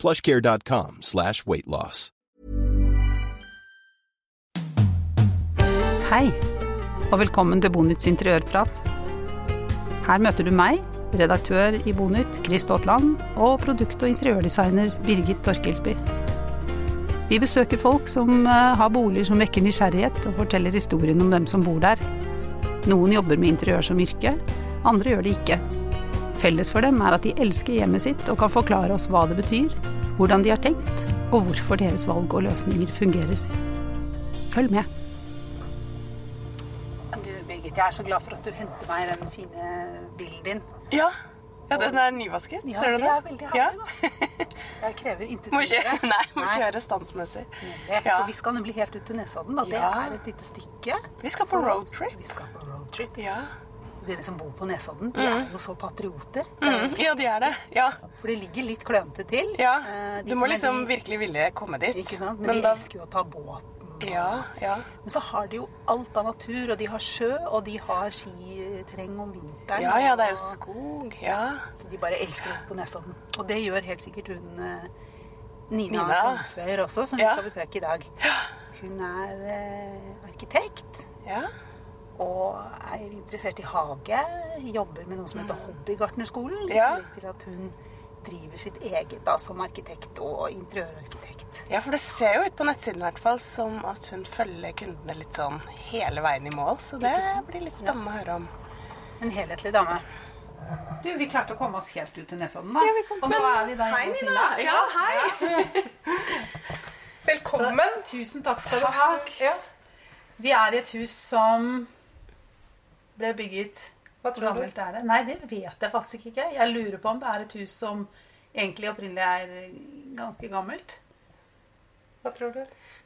plushcare.com slash weight loss. Hei, og velkommen til Bonytts interiørprat. Her møter du meg, redaktør i Bonytt, Chris Aatland, og produkt- og interiørdesigner Birgit Torkelsby. Vi besøker folk som eh, har boliger som vekker nysgjerrighet, og forteller historien om dem som bor der. Noen jobber med interiør som yrke, andre gjør det ikke. Felles for dem er at de elsker hjemmet sitt og kan forklare oss hva det betyr, hvordan de har tenkt, og hvorfor deres valg og løsninger fungerer. Følg med. Du, Birgit, jeg er så glad for at du henter meg den fine bilen din. Ja. ja, den er nyvasket. Ja, Ser du det det? er veldig ja. da. Jeg krever intet Må mindre. nei, må Nei. kjøre standsmessig. Ja. For vi skal nemlig helt ut til Nesodden. Da. Det Ja. er et lite stykke. Vi skal på roadtrip. Vi skal på roadtrip. Ja. Dere som bor på Nesodden, de er jo så patrioter. Mm, ja, de er det. Ja. For det ligger litt klønete til. ja. Eh, de- Du må liksom de, virkelig ville komme dit. Ikke sant? Men, Men de da elsker jo å ta båten. Ja, ja. Men så har de jo alt av natur, og de har sjø, og de har skiterreng om vinteren. Ja, ja, det er jo skog. Ja. Så de bare elsker å på Nesodden. Og det gjør helt sikkert hun eh, Nina, Nina. Tromsøyer også, som vi skal besøke i dag. Hun er eh, arkitekt ja. Og er interessert i hage. Jobber med noe som heter Hobbygartnerskolen. Ja. til at hun driver sitt eget da, som arkitekt og interiørarkitekt. Ja, for det ser jo ut på nettsiden i hvert fall som at hun følger kundene litt sånn hele veien i mål. Så det blir litt spennende å høre om. En helhetlig dame. Du, vi klarte å komme oss helt ut til Nesodden, da. Ja, vi kom- og nå er vi hei, hos Nina. Nina. Ja, hei. Velkommen. Så, tusen takk skal du ha. Ja. Vi er i et hus som ble bygget Hva tror gammelt du? er det? Nei, det vet jeg faktisk ikke. Jeg lurer på om det er et hus som egentlig opprinnelig er ganske gammelt. Hva tror du?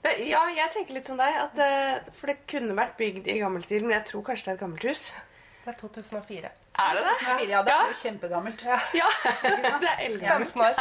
Det, ja, jeg tenker litt som deg. At, eh, for det kunne vært bygd i gammel stil, men jeg tror kanskje det er et gammelt hus. Det er 2004. Er det det? 2004, ja, det er jo kjempegammelt. Ja, det er eldgammelt. 15 år.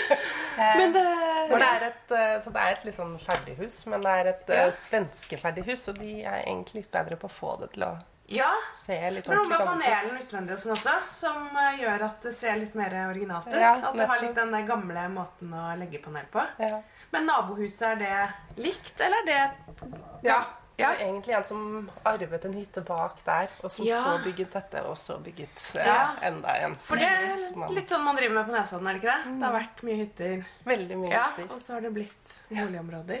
Men det, det er et, eh, så det er et litt sånn ferdighus, men det er et Ja. ja. svenskeferdighus, og de er egentlig litt bedre på å få det til å ja, Ser litt Noe med panelen utvendig og sånn også, som eh, gjør at det ser litt mer originalt ut. Ja, at det har litt den der gamle måten å legge panel på. Ja. Men nabohuset, er det likt, eller er det ja. Det Ja. var egentlig en som arvet en hytte bak der, og som Ja. så bygget dette, og så bygget eh, enda en. For det er litt sånn man driver med på Nesodden, er det ikke det? Det har vært mye hytter. Veldig mye Ja, hytter. og så har det blitt boligområder.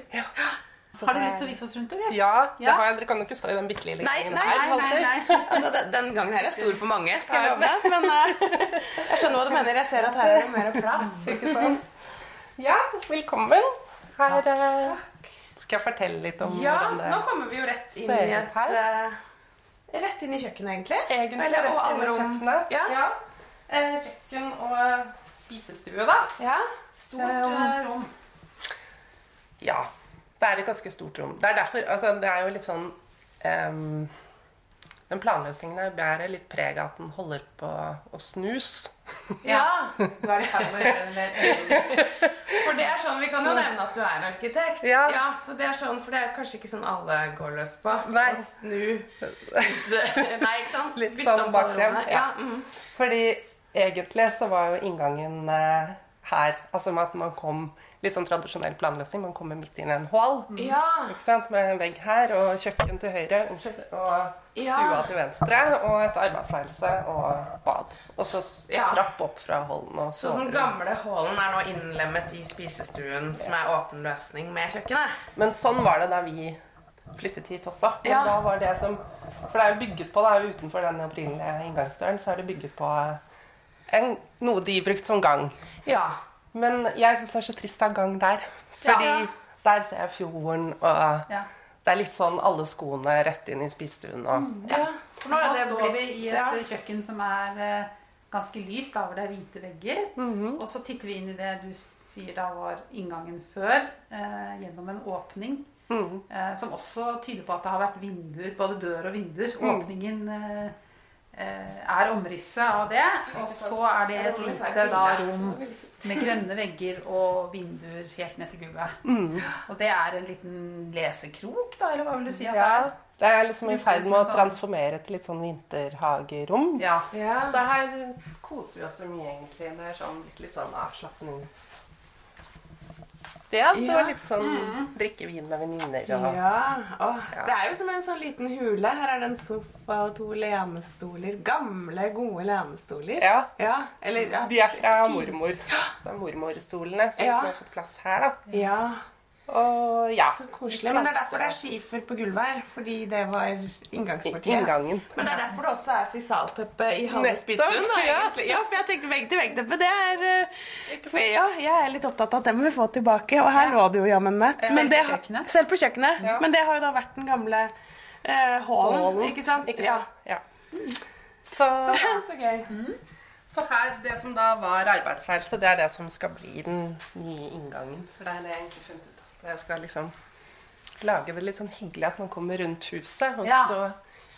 Så Har du det- lyst til å vise oss rundt, eller? Ja, det Ja. har jeg. Dere kan jo ikke stå i den bitte lille gangen nei, her. Nei, nei, nei. Altså, den, den gangen her er stor for mange, skal jeg love deg. Men uh, jeg skjønner hva du mener. Jeg ser at her er det mer plass. Ikke sant? Ja, velkommen. Her uh, skal jeg fortelle litt om Ja, hvordan det nå kommer vi jo rett inn i et eh, Rett inn i kjøkkenet, egentlig. Egentlig Eller, rett og inn alle i kjøkkenet. Ja. Eh, kjøkken og spisestue, da. Ja. Stort rom. Ja. Det er et ganske stort rom. Det er derfor Altså, det er jo litt sånn um, Den planløsningen her bærer litt preg av at den holder på å snus. Ja. Du er i ferd med å gjøre det mer For det er sånn, Vi kan jo nevne at du er arkitekt. Ja. ja så det er sånn, For det er kanskje ikke sånn alle går løs på. Nei. Å snu Nei, ikke sant? Litt Bytte sånn bakfrem, ja. Ja. Mm. Fordi egentlig så var jo inngangen eh, her Altså med at man kom litt sånn tradisjonell planløsning. Man kommer midt inn i en hall. ja. Ikke sant? Med en vegg her og kjøkken til høyre. Unnskyld. Og Ja. stua til venstre. Og et arbeidsværelse og bad. Og så Ja. trapp opp fra hallen og Så den gamle hallen er nå innlemmet i spisestuen, som er åpen løsning med kjøkkenet. Men sånn var det da vi flyttet hit også. Men Ja. da var det som For det er jo bygget på, da, utenfor den opprinnelige inngangsdøren, så er det bygget på en, noe de brukte som gang. Ja. Men jeg syns det er så trist å ha gang der. Fordi Ja. der ser jeg fjorden, og Ja. det er litt sånn alle skoene rett inn i spisestuen. Og, ja. For nå er det står vi i et ja. kjøkken som er eh, ganske lyst, da hvor det er hvite vegger. Og så titter vi inn i det du sier da var inngangen før, eh, gjennom en åpning. Eh, som også tyder på at det har vært vinduer, både dør og vinduer. Åpningen eh, eh, er omrisset av det. Og så er det et lite da, rom med grønne vegger og vinduer helt ned til gulvet. Og det er en liten lesekrok, da, eller hva vil du si at det Ja, er? det er liksom i ferd med å Sånn- transformere til litt sånn vinterhagerom. Ja. Ja. Så her koser vi oss så mye, egentlig. Det er sånn litt, litt sånn avslapningssted. Ja. var litt sånn drikke vin med venninner og Ja. Åh, Ja. Det er jo som en sånn liten hule. Her er det en sofa og to lenestoler. Gamle, gode lenestoler. Ja. ja. Eller, ja. De er fra mormor. Så det er mormorstolene som har fått plass her, da. Ja, Og ja. så koselig. Men det er derfor det er skifer på gulvet her. Fordi det var inngangspartiet. Inngangen. Men det er derfor det også er sisalteppe i halve spisestuen. ja. Ja, for jeg tenkte vegg-til-vegg-teppe, det er eh, for ja, Jeg er litt opptatt av at det må vi få tilbake. Og her lå det jo jammen meg. Selv på kjøkkenet? Selv på kjøkkenet. Ja. Men det har jo da vært den gamle eh, hallen, Hallen, ikke sant? Ikke Ja. sant? Ja. Så, Så, så gøy. så her, det som da var arbeidsværelset, det er det som skal bli den nye inngangen. For det er det jeg egentlig funnet jeg skal liksom lage det litt sånn hyggelig at man kommer rundt huset, og Ja. så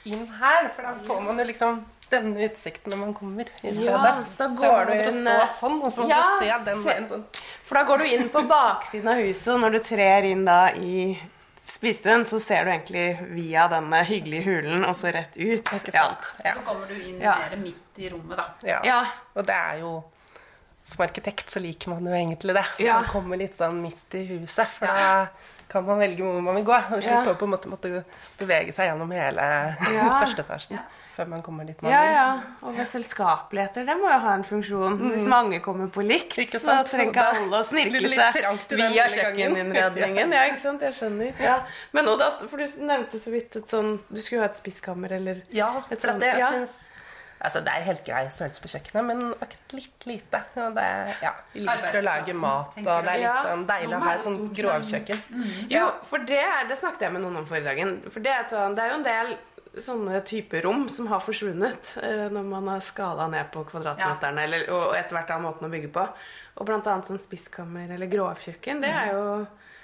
inn her. For da får man jo liksom denne utsikten når man kommer i stedet. Ja, så går du inn, sånn, og så må ja, du se den veien sånn. For da går du inn på baksiden av huset, og når du trer inn da i spisestuen, så ser du egentlig via denne hyggelige hulen og så rett ut. Ikke Ja. sant? Ja. Så kommer du inn Ja. mer midt i rommet, da. Ja. Ja. Og det er jo Som arkitekt så liker man jo egentlig det. Ja. Man kommer litt sånn midt i huset, for da kan man velge hvor man vil gå. Og Ja. slippe å på en måte måtte bevege seg gjennom hele Ja. første etasjen før man kommer dit man Ja, vil. ja. Og med selskapeligheter, det må jo ha en funksjon. Hvis mange kommer på likt, Mm. Så trenger ikke alle å snirke snirkle seg via kjøkkeninnredningen. Ja, ikke sant? Jeg skjønner. Ja. Men da, for du nevnte så vidt et sånn Du skulle ha et spiskammer, eller Ja, for det, jeg ja. Altså, Det er helt grei størrelse på kjøkkenet, men akkurat litt lite. Og det, ja, vi liker å lage mat, og det er litt sånn deilig å ha et stort, grovkjøkken. Jo, for det, det snakket jeg med noen om forrige dagen. For det er, sånn, det er jo en del sånne typer rom som har forsvunnet eh, når man har skala ned på kvadratmeterne eller, og etter hvert av måten å bygge på. Og blant annet sånn spiskammer eller grovkjøkken. Det er jo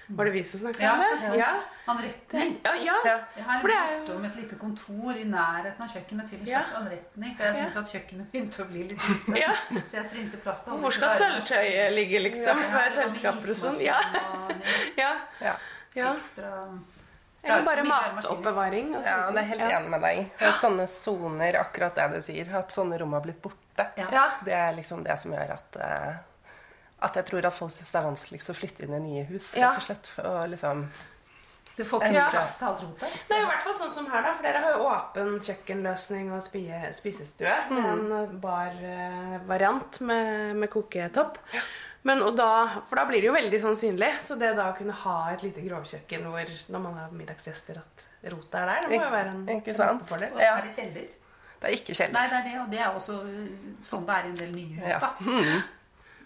Var det vi som snakket Ja, om det? Ja. Anretning. Ja, ja. Ja. Jeg har For det er hørt om et lite kontor i nærheten av kjøkkenet til en Ja. slags anretning. For jeg Ja. syns at kjøkkenet begynte å bli litt lite. Ja. Så jeg trynte plass til alle Hvor skal sølvtøyet ligge, liksom? Ja, for selskaper og sånn? Ja. ja. Ja. ja. Ekstra Eller bare matoppbevaring. og Ja, det er helt Ja. enig med deg. Og sånne soner, akkurat det du sier, at sånne rom har blitt borte. Ja. Ja. Det er liksom det som gjør at eh, At jeg tror at folk syns det er vanskeligst å flytte inn i nye hus. Ja. rett og slett. Og liksom Du får ikke plass til alt rotet. Er i hvert fall sånn som her, da. For dere har jo åpen kjøkkenløsning og spie, spisestue. Mm. en bar-variant med, med koketopp. Men, og da, for da blir det jo veldig sånn synlig. Så det da å kunne ha et lite grovkjøkken hvor når man har middagsgjester, at rotet er der, det må jo være en kjempefordel. Og Ja. er det kjeller? Det er ikke kjeller. Nei, det er det, og det er også sånn det er i en del nye hus, Ja. da.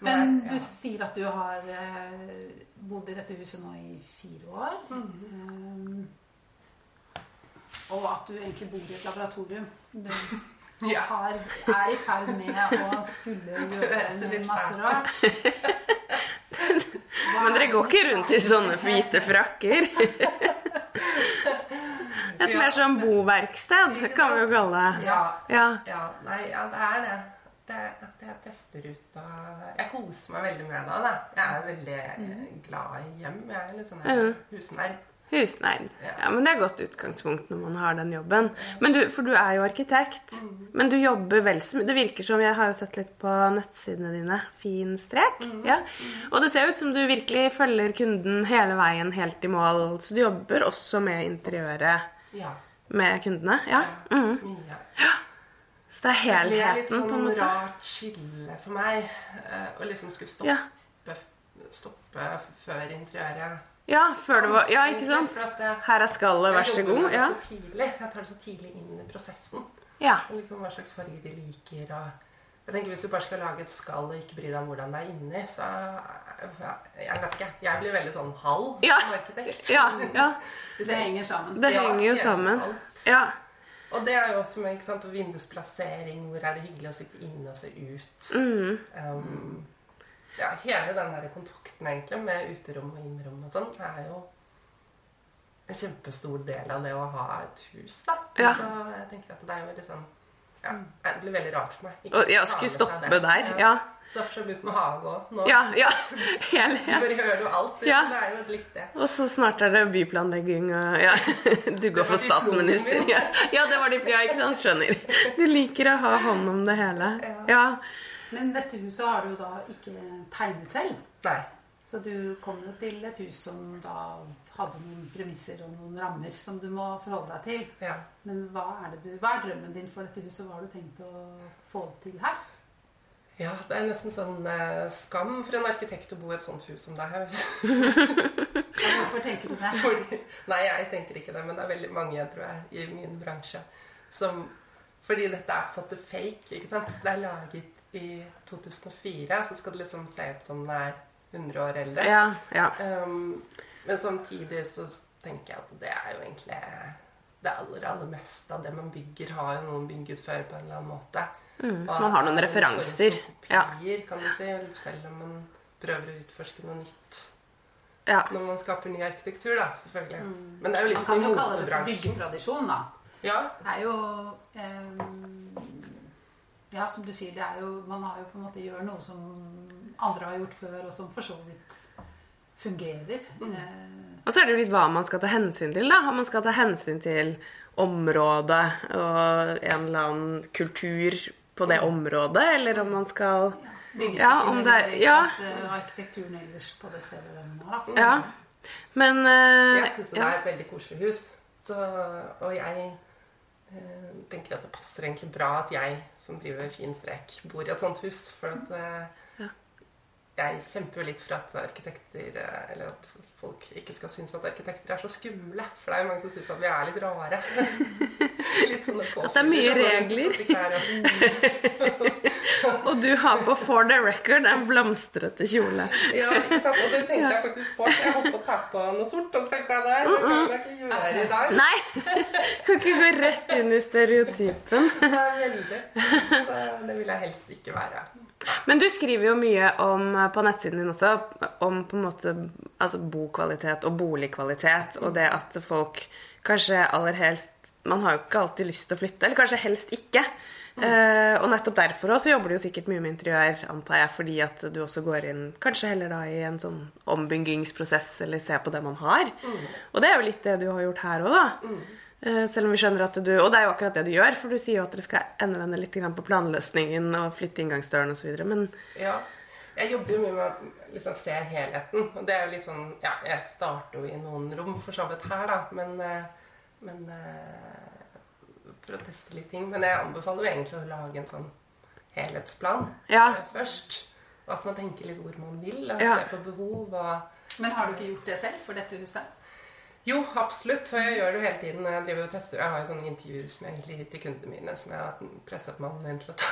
Men du sier at du har eh, bodd i dette huset nå i fire år. Um, og at du egentlig bor i et laboratorium. Du har, er i ferd med å skulle gjøre masse rart. Men dere går ikke rundt i sånne hvite frakker? Et mer sånn boverksted, kan vi jo kalle det. Ja. Ja. Ja, nei, ja, det er det. Det at jeg tester ut av Jeg koser meg veldig med det. Da. Jeg er veldig mm. glad i hjem. Jeg er litt sånn ja. husnerd. Husnerd. Ja. Ja, men det er godt utgangspunkt når man har den jobben. Men du, for du er jo arkitekt. Men du jobber vel som Det virker som Jeg har jo sett litt på nettsidene dine. Fin strek. Ja. Og det ser ut som du virkelig følger kunden hele veien helt i mål. Så du jobber også med interiøret Ja. med kundene. Ja. Mm. Mye. Så det er helheten, på en måte. Det er litt sånn rart skille for meg eh, å liksom skulle stoppe, Ja. stoppe før interiøret. Ja, før det var Ja, ikke sant? Her er skallet, vær så god. Ja. så tidlig. Jeg tar det så tidlig inn i prosessen. ja. Og liksom hva slags farger de liker. Og jeg tenker Hvis du bare skal lage et skall og ikke bry deg om hvordan det er inni, så Jeg vet ikke. Jeg blir veldig sånn halv Ja. arkitekt. Ja, ja. Det henger sammen. Det henger jo sammen. alt. Ja. Og det er jo også med sant, vindusplassering. Hvor er det hyggelig å sitte inne og se ut? Mm. Um, ja, hele den der kontakten egentlig med uterom og innrom og sånn er jo en kjempestor del av det å ha et hus, da. Ja. Så jeg tenker at det er jo liksom ja, Det blir veldig rart for meg. ikke jeg skulle stoppe der, ja. Så derfor har jeg med hage òg nå. Ja, ja. Hele, ja. Bare gjør du alt. Ja. Det er jo litt det. Og så snart er det byplanlegging og ja. Du går for statsminister. Ja, ja det var de, ja, ikke sant? Skjønner. Du liker å ha hånd om det hele. Ja. Men dette huset har du jo da ikke tegnet selv. Nei. Så du kom jo til et hus som da hadde noen premisser og noen rammer som du må forholde deg til. Ja. Men hva er, det du, hva er drømmen din for dette huset? Hva har du tenkt å få til her? Ja, det er nesten sånn eh, skam for en arkitekt å bo i et sånt hus som det her. Hvorfor tenker du det? Fordi, nei, jeg tenker ikke det, men det er veldig mange, tror jeg, i min bransje som Fordi dette er på en måte fake, ikke sant? Det er laget i 2004, så skal det liksom se ut som det er 100 år eldre. Ja, ja. Um, men samtidig så tenker jeg at det er jo egentlig det aller, aller meste av det man bygger, har jo noen bygget før på en eller annen måte. Mm, man har noen er referanser. Kopier, kan du si, selv om man prøver å utforske noe nytt ja. når man skaper ny arkitektur, da, selvfølgelig. Men det er jo Man litt kan som i jo kalle det for motebransjen. byggetradisjon, da. Ja, Det er jo eh, Ja, som du sier, det er jo Man har jo på en måte gjør noe som andre har gjort før, og som for så vidt fungerer. Eh, Og så er det jo litt hva man skal ta hensyn til, da. Om man skal ta hensyn til området og en eller annen kultur på det området, eller om man skal Ja, om det er- ja. eh, arkitekturen ellers på det stedet den har. Ja. Men uh, jeg syns det ja. er et veldig koselig hus. Så, og jeg uh, tenker at det passer egentlig bra at jeg som driver fin strek, bor i et sånt hus. For at Ja. Jeg kjemper jo litt for at arkitekter eh, Eller at folk ikke skal synes at arkitekter er så skumle. For det er jo mange som syns at vi er litt rare. litt sånne At det er mye regler. er Og du har på For the Record en blomstrete kjole. Ja, ikke sant? Og det tenkte jeg faktisk på. Jeg holdt på å ta på noe sort, og så tenkte jeg nei, det kan jeg ikke gjøre i dag. Nei! Kan ikke gå rett inn i stereotypen. Det er veldig. Så det vil jeg helst ikke være. Men du skriver jo mye om, på nettsiden din også om på en måte altså bokvalitet og boligkvalitet, og det at folk kanskje aller helst Man har jo ikke alltid lyst til å flytte, eller kanskje helst ikke. Uh, og nettopp derfor også jobber du jo sikkert mye med interiør, antar jeg, fordi at du også går inn kanskje heller da i en sånn ombyggingsprosess, eller ser på det man har. Og det er jo litt det du har gjort her òg, da. Eh, selv om vi skjønner at du Og det er jo akkurat det du gjør, for du sier jo at dere skal endevende litt på planløsningen og flytte inngangsdøren osv. Men Ja. Jeg jobber jo mye med å liksom se helheten. Og det er jo litt sånn Ja, jeg starter jo i noen rom for så vidt her, da, men, eh, men eh, For å teste litt ting. Men jeg anbefaler jo egentlig å lage en sånn helhetsplan Ja. eh, først. Og at man tenker litt hvor man vil, og Ja. ser på behov og Men har du ikke gjort det selv for dette huset? Jo, absolutt. Og jeg gjør det jo hele tiden. når Jeg driver og tester. Jeg har jo sånne intervjuer som jeg egentlig gir til kundene mine, som jeg har presset mannen min til å ta.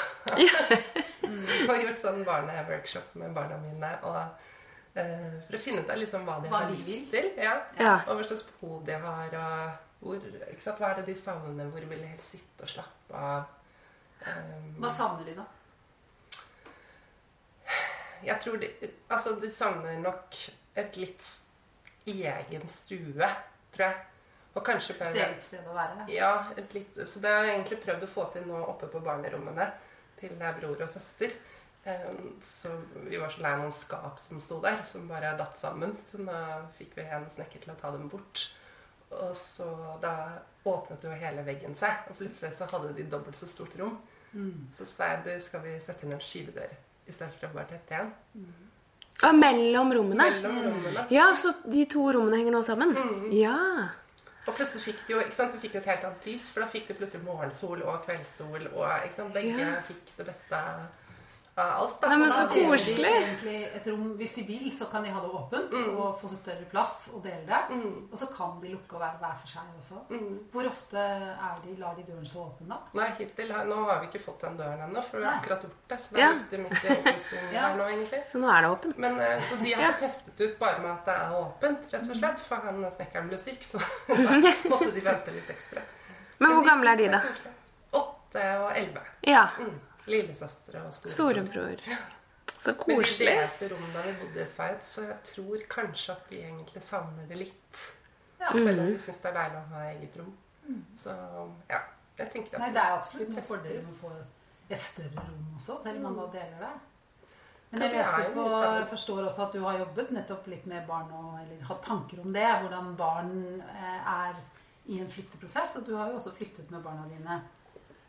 og gjort sånn barneworkshop med barna mine. Og, Uh, for å finne ut av liksom hva de Hva har de lyst til. Ja. Ja. Og hva slags behov de har. Og hvor, ikke sant? hva er det de savner? Hvor vil de helst sitte og slappe av? Um, Hva savner de, da? jeg tror de, altså de savner nok et litt egen stue, tror jeg. Og kanskje bare Det er et sted å være. Ja, litt, så det har jeg egentlig prøvd å få til nå oppe på barnerommene til bror og søster. Eh, Så vi var så lei noen skap som sto der, som bare datt sammen. Så da fikk vi en snekker til å ta dem bort. Og så da åpnet jo hele veggen seg, og plutselig så hadde de dobbelt så stort rom. Så sa jeg du, skal vi sette inn en skyvedør i stedet for å bare tette igjen? Og mellom rommene? Mellom rommene. Ja, så de to rommene henger nå sammen? Ja. Og plutselig fikk de jo ikke sant, de fikk jo et helt annet lys, for da fikk de plutselig morgensol og kveldssol. Og ikke sant, begge Ja. fikk det beste av alt. Da. Nei, men Så så de koselig. egentlig et rom, Hvis de vil, så kan de ha det åpent Mm. og få større plass og dele det. Og så kan de lukke og være hver for seg også. Mm. Hvor ofte er de, lar de døren så åpen, da? Nei, hittil Nå har vi ikke fått den døren ennå, for vi har akkurat gjort det. Så det Ja. litt midt, midt i oppussingen Ja. her nå, egentlig. Så nå er det åpent. Men eh, Så de har ja. testet ut bare med at det er åpent, rett og slett. For han snekkeren ble syk, så da måtte de vente litt ekstra. Men hvor gamle er de, da? Åtte og elleve. Ja. Mm. Lillesøstre og storebror. Storebror. Så Men de koselig. delte rom da vi bodde i Sveits, så jeg tror kanskje at de egentlig savner det litt. Ja. Selv Mm. om de syns det er deilig å ha eget rom. Så ja, jeg tenker at Nei, det er absolutt en med å få et større rom også, selv om man da deler det. Men jeg leste på, jeg forstår også at du har jobbet nettopp litt med barn og eller hatt tanker om det. Hvordan barn eh, er i en flytteprosess. Og du har jo også flyttet med barna dine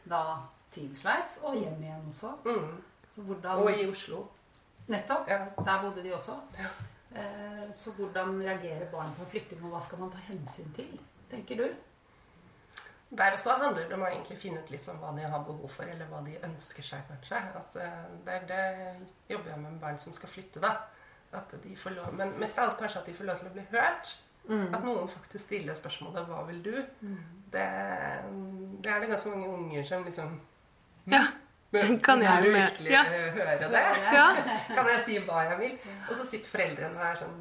da til Sveits og hjem igjen også. Mm. Hvordan, Og i Oslo. Nettopp. Ja. Der bodde de også. Eh, så hvordan reagerer barn på flytting, og hva skal man ta hensyn til, tenker du? Der også handler det om å egentlig finne ut litt sånn hva de har behov for, eller hva de ønsker seg, kanskje. Altså, er det jobber jeg med med barn som skal flytte, da. At de får lov, men mest av alt kanskje at de får lov til å bli hørt. Mm. At noen faktisk stiller spørsmålet 'Hva vil du?' Det, det er det ganske mange unger som liksom Ja. Kan jeg med- virkelig ja. høre det? Ja. Kan jeg si hva jeg vil? Og så sitter foreldrene og er sånn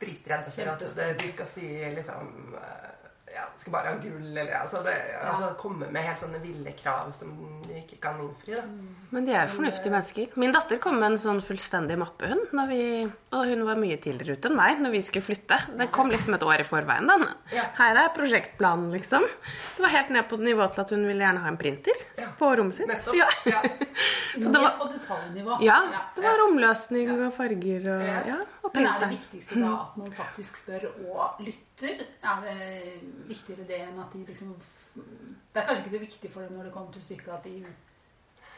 dritredde for at de skal si liksom eh, Ja, skal bare ha gull, eller altså, det, altså Komme med helt sånne ville krav som du ikke kan innfri. da. Men de er jo fornuftige mennesker. Min datter kom med en sånn fullstendig mappe, hun. Når vi, og hun var mye tidligere ute enn meg når vi skulle flytte. Den kom liksom et år i forveien. Den. Ja. Her er prosjektplanen, liksom. Det var helt ned på nivå til at hun ville gjerne ha en printer Ja. på rommet sitt. Nettopp. Ja. Ja. Så det var, på detaljnivå. ja, så det var romløsning og farger og, Ja. ja, og Men er det viktigste da at man faktisk spør og lytter? Er det viktigere det enn at de liksom Det er kanskje ikke så viktig for dem når det kommer til stykket at de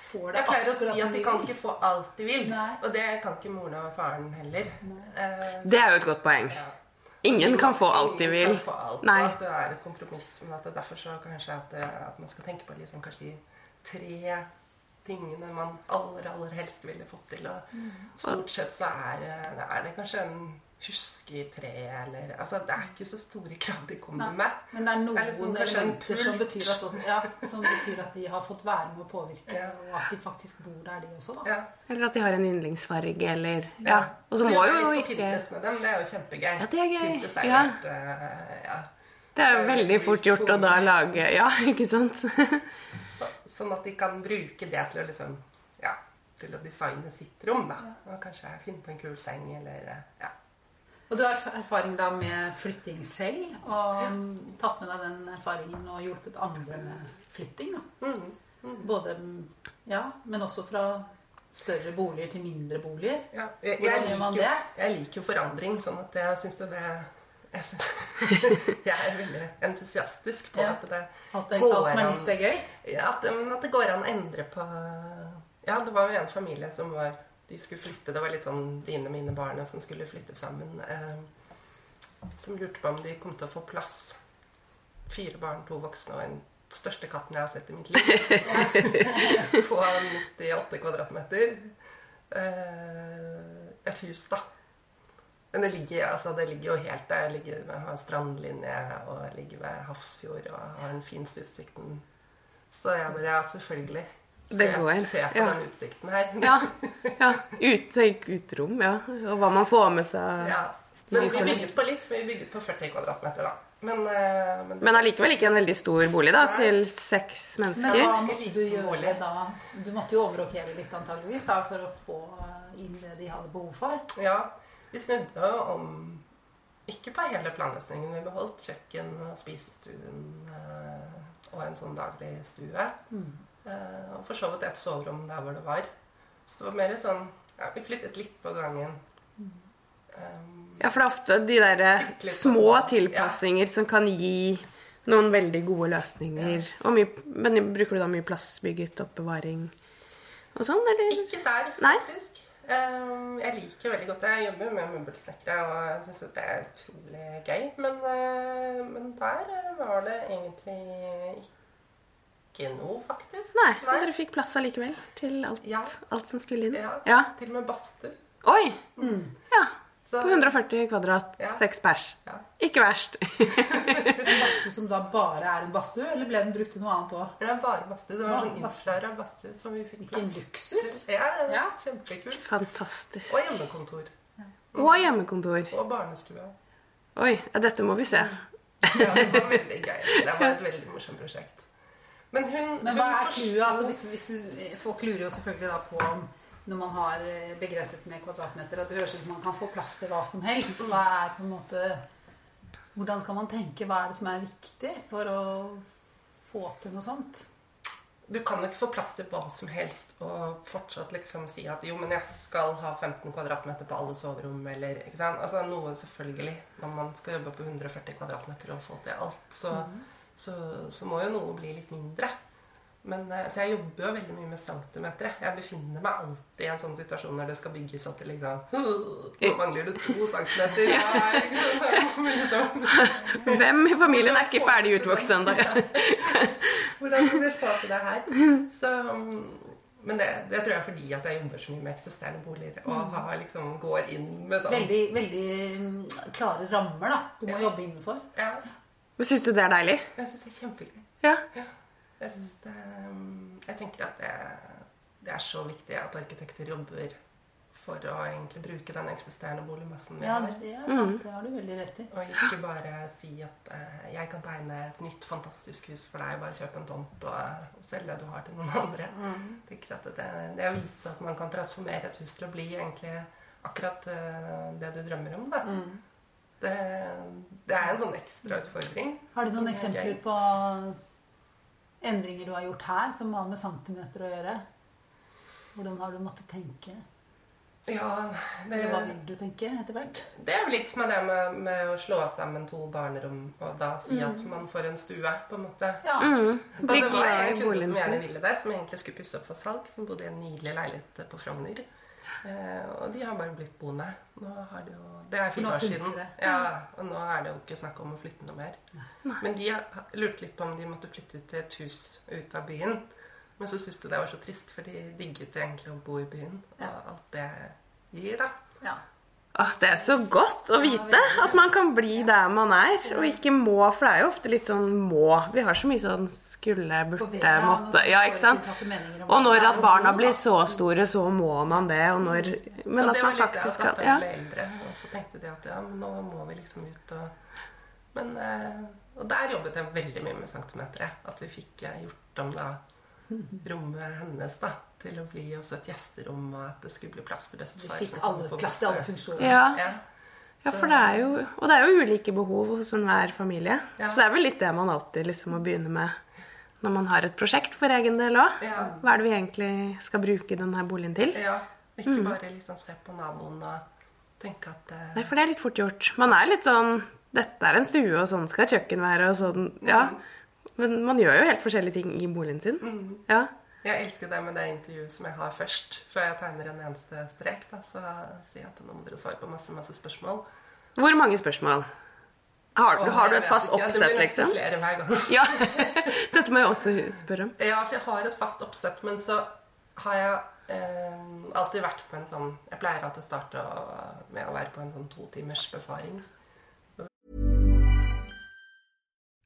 får det Jeg pleier å si at de de kan ikke få alt de vil. Nei. Og det kan ikke moren og faren heller. Uh, Det er jo et godt poeng. ja. Ingen kan få alt de Ingen vil. kan få alt, Nei. Og at det er et kompromiss. Men at det er derfor så kanskje at, det, at man skal tenke på liksom kanskje de tre tingene man aller, aller helst ville fått til. Og Mm. stort sett så er, er det kanskje en huske i tre, eller Altså, det er ikke så store krav de kommer med. Men det er noen Det er liksom elementer som betyr, at, ja, som betyr at de har fått være med å påvirke, Ja. og at de faktisk bor der, de også, da. Ja. Eller at de har en yndlingsfarge, eller Ja. Og så må jo jeg litt på Pinterest med dem. Det er jo kjempegøy. Ja, det er gøy. Pinterest er Ja. helt, eh, ja. Det er jo veldig fort gjort å da lage Ja, ikke sant? Sånn at de kan bruke det til å liksom Ja, til å designe sitt rom, da. Og kanskje finne på en kul seng, eller eh, Ja. Og du har erfaring da med flytting selv, og tatt med deg den erfaringen og hjulpet andre med flytting, da. Mm, Både, ja, men også fra større boliger til mindre boliger. ja. Jeg, jeg, man liker, jo, det? jeg liker jo forandring, sånn at jeg syns jo det jeg, synes, jeg er veldig entusiastisk på Ja. at det at det, går alt som er nytt, er gøy. Ja, at, at det går an å endre på Ja, det var jo en familie som var De skulle flytte. Det var litt sånn dine mine barn som skulle flytte sammen. Eh, som lurte på om de kom til å få plass. Fire barn, to voksne og den største katten jeg har sett i mitt liv. på 98 kvadratmeter. Eh, et hus, da. Men det ligger, altså, det ligger jo helt der. Jeg ligger ved, har en strandlinje og ligger ved Hafrsfjord og har den fineste utsikten. Så jeg bare Ja, selvfølgelig. Se, Det går, se på ja. den utsikten her. Ja. ja. Ut, tenk uterom, ja. Og hva man får med seg. Ja. Men vi bygget på litt. Vi bygget på 40 kvadratmeter, da. Men, eh, men, Men allikevel ikke en veldig stor bolig, da, til seks Men mennesker. hva Ikke måtte du gjøre da? Du måtte jo overrokere litt antageligvis da, for å få inn det de hadde behov for. Ja, vi snudde om Ikke på hele planløsningen. Vi beholdt kjøkken og spisestuen eh, og en sånn daglig stue. Eh, og for så vidt et soverom der hvor det var. Så det var mer sånn Ja, vi flyttet litt på gangen. Um, Ja, for det er ofte de der eh, små sånn, tilpassinger som kan gi noen veldig gode løsninger. Og mye, men bruker du da mye plassbygget oppbevaring og sånn, eller? ikke der, faktisk. Um, jeg liker veldig godt det. Jeg jobber med møbelsnekkere, og jeg syns det er utrolig gøy. Men, uh, men der eh, var det egentlig ikke noe, faktisk. Nei, men dere fikk plass allikevel til alt, Ja. alt som skulle inn. Ja, Ja. Til og med badstue. Oi! Ja. Så- På 140 kvadrat, Ja. seks pers. Ja. Ikke verst. En badstue som da bare er en badstue, eller ble den brukt til noe annet òg? Det er bare badstue. Det var en sånn badstue. innsløra badstue som vi fikk Ikke en luksus? Ja, det Ja. kjempekult. Fantastisk. Og hjemmekontor. Og hjemmekontor. Og barnestue. Oi, ja, dette må vi se. Ja, det var veldig gøy. Det var et veldig morsomt prosjekt. Men hun Men hva er clouet? Altså, hvis, hvis du, folk lurer jo selvfølgelig da på om når man har eh, begrenset med kvadratmeter, at det høres ut som man kan få plass til hva som helst. Hva er på en måte Hvordan skal man tenke? Hva er det som er viktig for å få til noe sånt? Du kan jo ikke få plass til hva som helst og fortsatt liksom si at jo, men jeg skal ha 15 kvadratmeter på alle soverom, eller ikke sant? Altså noe selvfølgelig. Når man skal jobbe på 140 kvadratmeter og få til alt, så, så, så må jo noe bli litt mindre. Men, eh, så jeg jobber jo veldig mye med centimeter. Jeg befinner meg alltid i en sånn situasjon når det skal bygges at det liksom Nå mangler du to centimeter. Ja, liksom. Hvem i familien er ikke ferdig utvokst ennå? Hvordan skal vi få til det her? Så, men det, det tror jeg er fordi at jeg jobber så mye med eksisterende boliger og har, liksom, går inn med sånn Veldig, veldig mm, klare rammer da, du må jobbe innenfor. Ja, Syns du det er deilig? jeg syns det er kjempehyggelig. Ja. Jeg synes det um, Jeg tenker at det, det er så viktig at arkitekter jobber for å egentlig bruke den eksisterende boligmassen vi Ja, har. det er sant. Det har du veldig rett i. Og ikke bare si at eh, jeg kan tegne et nytt, fantastisk hus for deg. Bare kjøp en tomt og, og selge det du har til noen andre. Jeg tenker at det, det å vise at man kan transformere et hus til å bli egentlig akkurat eh, det du drømmer om, da. Det, det er en sånn ekstra utfordring. Har du noen er eksempler gøy. på endringer du har gjort her, som har med centimeter å gjøre? Hvordan har du måttet tenke? Ja, det, Eller hva vil du tenke etter hvert? det er jo litt med det med, med å slå sammen to barnerom og da si at Mm. man får en stue, på en måte. Ja. Mm. det var en kunde som gjerne ville det, som egentlig skulle pusse opp for salg, som bodde i en nydelig leilighet på Frogner. Eh, og de har bare blitt boende. Nå har det jo Det er fire år siden. Ja, og nå er det jo ikke snakk om å flytte noe mer. Men de har- lurte litt på om de måtte flytte ut til et hus ut av byen. Men så syntes de det var så trist, for de digget egentlig å bo i byen. Og alt det gir, da. ja. Åh, det er så godt å vite at man kan bli der man er, og ikke må. For det er jo ofte litt sånn må. Vi har så mye sånn skulle, burde, måtte Ja, ikke sant? Og når at barna blir så store, så må man det. Og når Men at det man var litt det faktisk at skal datteren Ja. ble eldre, og så tenkte de at ja, men nå må vi liksom ut og Men eh, Og der jobbet jeg veldig mye med centimeteret. At vi fikk eh, gjort om da rommet hennes da til å bli også et gjesterom, og at det skulle bli plass til Du fikk alle, plass til alle funksjoner. Ja. Ja. ja, for det er jo Og det er jo ulike behov hos enhver familie. Ja. Så det er vel litt det man alltid liksom må begynne med når man har et prosjekt for egen del òg. Ja. Hva er det vi egentlig skal bruke denne boligen til? ja. Ikke bare liksom se på naboen og tenke at uh... Nei, for det er litt fort gjort. Man er litt sånn Dette er en stue, og sånn skal et kjøkken være, og sånn Ja. Men man gjør jo helt forskjellige ting i boligen sin. Ja. Jeg elsker det med det intervjuet som jeg har først. Før jeg tegner en eneste strek, da, så sier jeg at nå må dere svare på masse, masse spørsmål. Hvor mange spørsmål? Har, du- har du et fast ikke, oppsett, Det blir liksom? nesten flere hver gang. Ja. Dette må jeg også spørre om. Ja, for jeg har et fast oppsett, men så har jeg eh, alltid vært på en sånn Jeg pleier alltid å starte å- med å være på en sånn to timers befaring.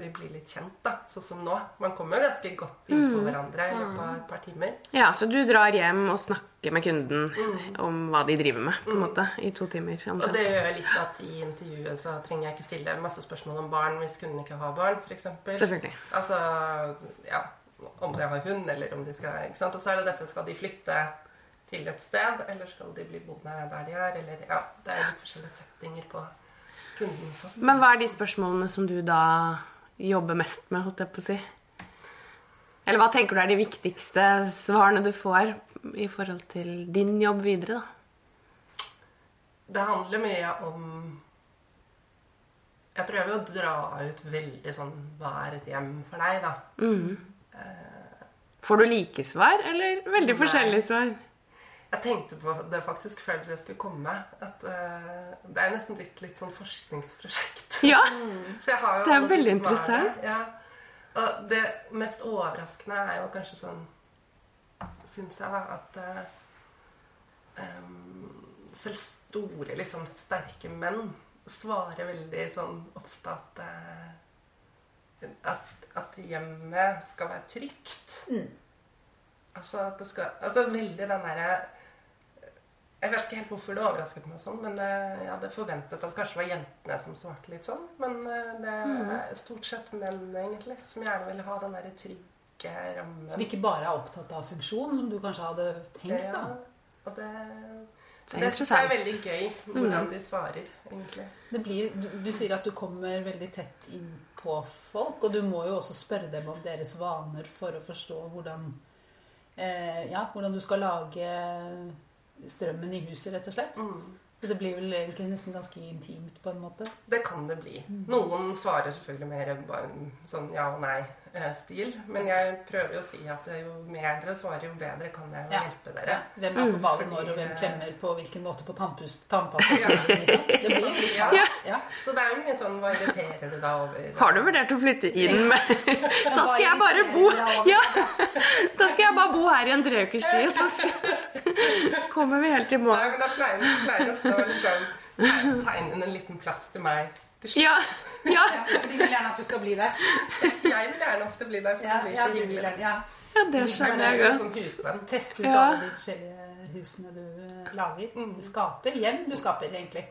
Vi blir litt kjent, da, sånn som nå. Man kommer jo ganske godt inn Mm. på hverandre i løpet av et par timer. Ja, så du drar hjem og snakker med kunden om hva de driver med, på en måte, i to timer. Og det gjør litt at i intervjuet så trenger jeg ikke stille masse spørsmål om barn hvis kunden ikke har barn, f.eks. Selvfølgelig. Altså, ja, om de har hund, eller om de skal ikke sant? Og så er det dette skal de flytte til et sted, eller skal de bli boende der de er? Eller ja, det er litt forskjellige settinger på kunden. Men hva er de spørsmålene som du da jobber mest med, holdt jeg på å si? Eller hva tenker du er de viktigste svarene du får i forhold til din jobb videre, da? Det handler mye om Jeg prøver å dra ut veldig sånn Hva er et hjem for deg, da? Får du like svar, eller veldig forskjellige svar? Jeg tenkte på det faktisk før dere skulle komme. At uh, Det er nesten blitt litt sånn forskningsprosjekt. Ja. For jeg har jo Det er veldig interessant. Ja. Og det mest overraskende er jo kanskje sånn Syns jeg, da, at uh, um, selv store, liksom sterke menn svarer veldig sånn ofte at uh, at, at hjemmet skal være trygt. Altså at det skal Altså veldig den derre Jeg vet ikke helt hvorfor det overrasket meg sånn, men eh, jeg hadde forventet at kanskje det var jentene som svarte litt sånn. Men eh, det er stort sett menn, egentlig, som gjerne vil ha den derre trygge rammen. Som ikke bare er opptatt av funksjon, som du kanskje hadde tenkt. da. Ja, og det så Det det syns jeg er veldig gøy, hvordan de svarer, egentlig. Det blir, du, du sier at du kommer veldig tett inn på folk, og du må jo også spørre dem om deres vaner for å forstå hvordan, eh, ja, hvordan du skal lage strømmen i huset, rett og slett. Så det blir vel egentlig nesten ganske intimt på en måte. Det kan det bli. Noen svarer selvfølgelig mer sånn ja og nei-stil. Men jeg prøver jo å si at jo mer dere svarer, jo bedre kan jeg jo Ja. hjelpe dere. Hvem er på ballen når, og hvem klemmer på hvilken måte på tannpust, tannpasta. Ja. Det blir litt sånn. Ja. Ja. Så det er jo mye sånn Hva irriterer du deg over? Har du vurdert å flytte inn med Da skal jeg bare bo deg over? Ja! Da skal jeg bare bo her i en tre ukers tid, så kommer vi helt i Nei, men da pleier pleier ofte å liksom tegne- tegne en liten plass til meg. Til slutt. Ja. ja. Ja, for de vil gjerne at du skal bli der. Jeg vil gjerne ofte bli der. For Ja, det blir ja, så de hyggelig. ja. ja det skjønner jeg godt. sånn. Teste ut Ja. alle de forskjellige husene du lager. lager. Du skaper hjem du skaper, egentlig.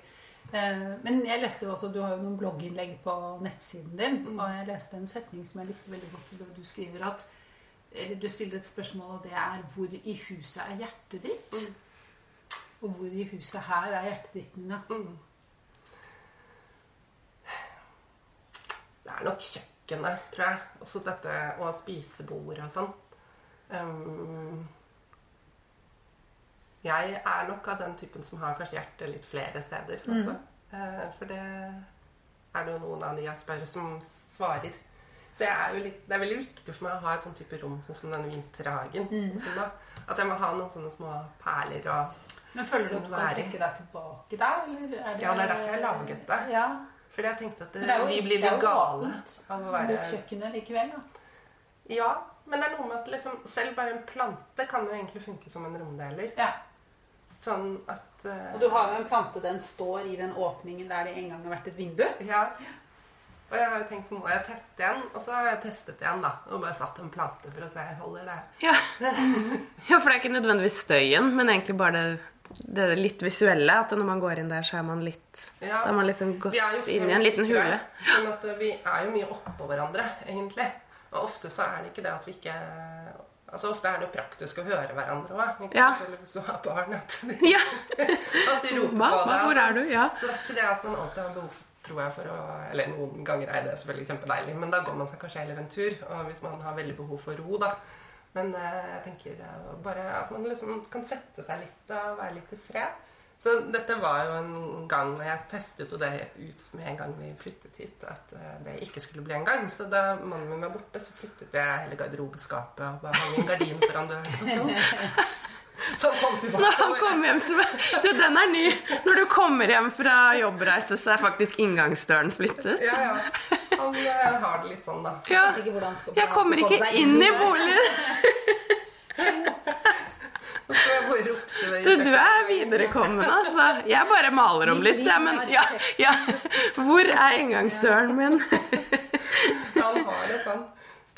Eh, Men jeg leste jo også, du har jo noen blogginnlegg på nettsiden din, og jeg leste en setning som jeg likte veldig godt, du skriver at eller du stiller et spørsmål, og det er hvor i huset er hjertet ditt? Og hvor i huset her er hjertet ditt, Nina? Det er nok kjøkkenet, tror jeg. Også dette og spisebordet og sånn. Um, jeg er nok av den typen som har kanskje hjertet litt flere steder. Også. Uh, for det er det jo noen av de jeg spør, som svarer. Så jeg er jo litt, det er veldig viktig for meg å ha et sånn type rom sånn som denne vinterhagen. Sånn da, at jeg må ha noen sånne små perler og Men føler du at du kan Være trekke deg tilbake der? Eller er det, Ja, det er derfor jeg har laget det. Ja. Fordi jeg tenkte at det, det jo, vi blir jo gale av å mot kjøkkenet likevel, da. Ja, men det er noe med at liksom, selv bare en plante kan jo egentlig funke som en romdeler. Ja. Sånn at uh, Og du har jo en plante, den står i den åpningen der det en gang har vært et vindu. Ja. Og jeg har jo tenkt må jeg tette igjen? Og så har jeg testet igjen, da. Og bare satt en plante for å se holder det. Ja. ja, for det er ikke nødvendigvis støyen, men egentlig bare det, det er litt visuelle. At når man går inn der, så er man litt Ja. Da er man liksom gått inn i en liten hule. Sånn at vi er jo mye oppå hverandre, egentlig. Og ofte så er det ikke det at vi ikke Altså Ofte er det jo praktisk å høre hverandre òg. Ja. Hvis du har barn. At de, Ja. at de roper Mamma, på deg. hvor er du? Ja. Så det er ikke det at man alltid har behov tror jeg, for å Eller noen ganger er det selvfølgelig kjempedeilig, men da går man seg kanskje heller en tur. Og hvis man har veldig behov for ro, da. Men eh, jeg tenker det er bare at man liksom kan sette seg litt og være litt i fred. Så dette var jo en gang og Jeg testet jo det ut med en gang vi flyttet hit, at eh, det ikke skulle bli en gang. Så da mannen min var borte, så flyttet jeg hele garderobeskapet og bare hang en gardin foran døren. Og sånn. Så han kom Så tilbake. han kom kommer hjem, så Du, den er ny. Når du kommer hjem fra jobbreise, så er faktisk inngangsdøren flyttet. Ja, ja. Han eh, har det litt sånn, da. Ja. Ikke hvordan skal, Jeg kommer skal ikke inn i boligen. Du, du er viderekommen, altså. Jeg bare maler om litt, jeg, men ja, ja. Hvor er inngangsdøren min? Han har det sånn.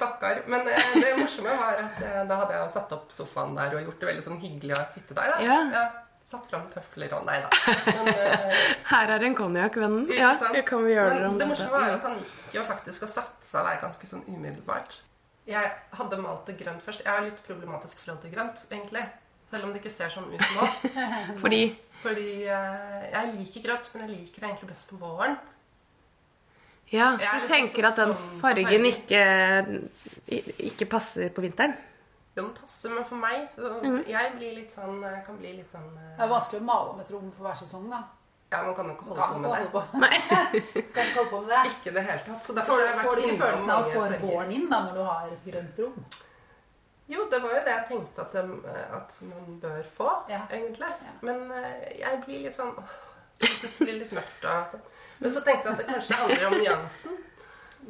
Stakkar. Men eh, det morsomme var at eh, da hadde jeg satt opp sofaen der og gjort det veldig sånn hyggelig å sitte der. da. Ja. Satt fram tøfler og Nei da. Men, eh, Her er en konjakk, vennen. Ja, det kan vi gjøre Men om det morsomme var jo at han gikk jo faktisk og satte seg der ganske sånn umiddelbart. Jeg hadde malt det grønt først. Jeg har litt problematisk forhold til grønt, egentlig. Selv om det ikke ser sånn ut nå. Fordi Fordi jeg liker grønt, men jeg liker det egentlig best på våren. Ja, Så du tenker at den sånn fargen ikke, ikke passer på vinteren? Den passer, men for meg så Mhm. Jeg blir litt sånn kan bli litt sånn eh, Det er vanskelig å male med et rom for hver sesong, da. Ja, man kan jo ikke holde kan på ikke med holde det. på, kan ikke holde på med det. Ikke i det hele tatt. Så derfor Får, har jeg vært får du ikke følelsen av å få våren inn da, når du har et grønt rom? Jo, det var jo det jeg tenkte at, de, at man bør få, Ja. egentlig. Ja. Men eh, jeg blir litt sånn åh, Jeg syns det blir litt mørkt. Sånn. Men så tenkte jeg at det kanskje handler om nyansen.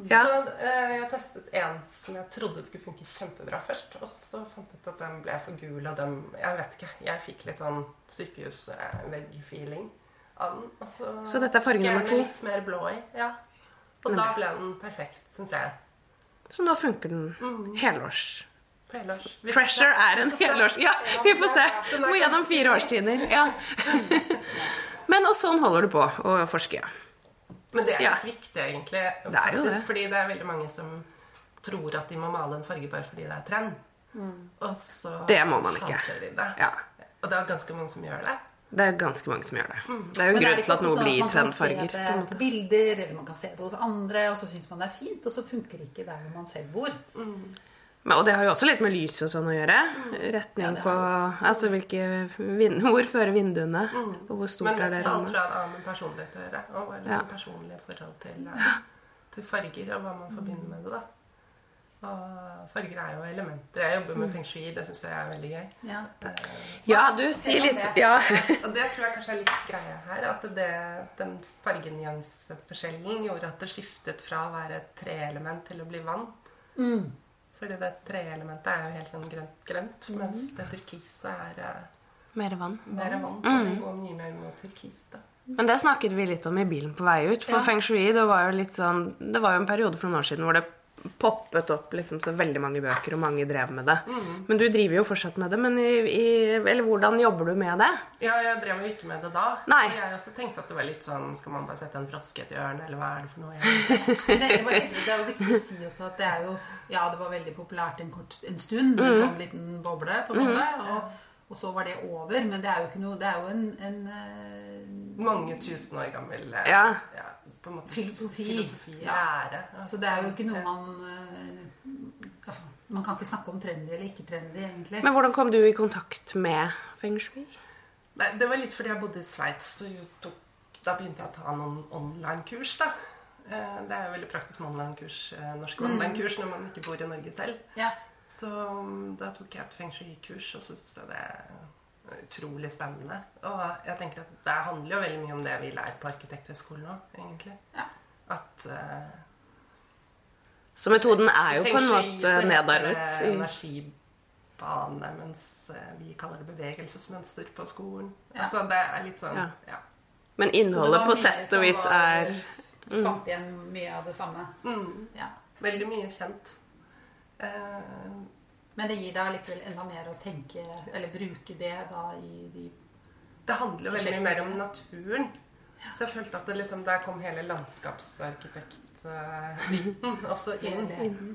Ja. Så eh, jeg testet en som jeg trodde skulle funke kjempebra først. Og så fant jeg ut at den ble for gul, og den Jeg vet ikke. Jeg fikk litt sånn sykehusvegg-feeling av den. Og så, Så dette er farge nummer to? Litt mer blå i. Ja. Og da ble den perfekt, syns jeg. Så nå funker den mm. helårs. Helårs. Pressure er en helårs... Ja, vi får se. Må gjennom fire årstider. Ja. Men og sånn holder du på å forske. Men det er Ja. viktig, egentlig. Det er jo faktisk, det. Fordi det er veldig mange som tror at de må male en farge bare fordi det er trend. Og så Det må man ikke. de det. Ja. Og det er ganske mange som gjør det. Det er ganske mange som gjør det. Det er jo en grunn til at noe blir trendfarger. blir man kan se trendfarger. det på bilder, eller man kan se det hos andre, og så syns man det er fint, og så funker det ikke der hvor man selv bor. Men, og det har jo også litt med lys og sånn å gjøre. Retning på Altså hvilke vind, Hvor fører vinduene? Og hvor stort Men er det nesten alt tror jeg det har med personlighet å gjøre. Og liksom personlig forhold til, eh, til farger og hva man forbinder med det. da. Og farger er jo elementer. Jeg jobber med feng shui. Det syns jeg er veldig gøy. Ja. Ja, du sier litt Ja. Og det tror jeg kanskje er litt greia her. At det, den fargenyanseforskjellen gjorde at det skiftet fra å være et treelement til å bli vann. Fordi det treelementet er jo helt sånn grønt, grønt mens det turkise er eh, Mer vann. mer vann. Og det går mye mer mot turkis. da. Men det snakket vi litt om i bilen på vei ut. For Ja. feng shui det var jo litt sånn Det var jo en periode for noen år siden hvor det poppet opp liksom så veldig mange bøker, og mange drev med det. Men du driver jo fortsatt med det. Men i, i, eller hvordan jobber du med det? Ja, jeg drev jo ikke med det da. Nei. Jeg også tenkte at det var litt sånn Skal man bare sette en froske i ørene, eller hva er det for noe? Det, var det er jo viktig å si også at det er jo Ja, det var veldig populært en, kort, en stund, en sånn liten boble, på en måte. Og, og så var det over. Men det er jo ikke noe Det er jo en, en eh, mange tusen år gammel ja. Ja. På en måte, Filosofi. filosofi Ja. lære. Så det er jo ikke noe man eh, Altså, man kan ikke snakke om trendy eller ikke trendy, egentlig. Men hvordan kom du i kontakt med feng shui? Nei, det var litt fordi jeg bodde i Sveits, så da begynte jeg å ta noen online-kurs. da. Eh, Det er jo veldig praktisk med online-kurs, eh, norske online-kurs når man ikke bor i Norge selv. Ja. Så mm, da tok jeg et feng shui-kurs, og så syntes jeg det utrolig spennende. Og jeg tenker at det handler jo veldig mye om det vi lærer på Arkitekthøgskolen nå, egentlig. Ja. At uh, Så metoden er jo på en måte så heter nedarvet. energibane, mens eh, vi kaller det bevegelsesmønster på skolen. Ja. Altså det er litt sånn Ja. ja. Men innholdet på sett og vis er er Fant igjen mye av det samme. Ja. Veldig mye kjent. Eh, Men det gir deg likevel enda mer å tenke Eller bruke det da i de det handler veldig mye mer om naturen. Så jeg følte at det liksom, der kom hele landskapsarkitekt-biten også inn.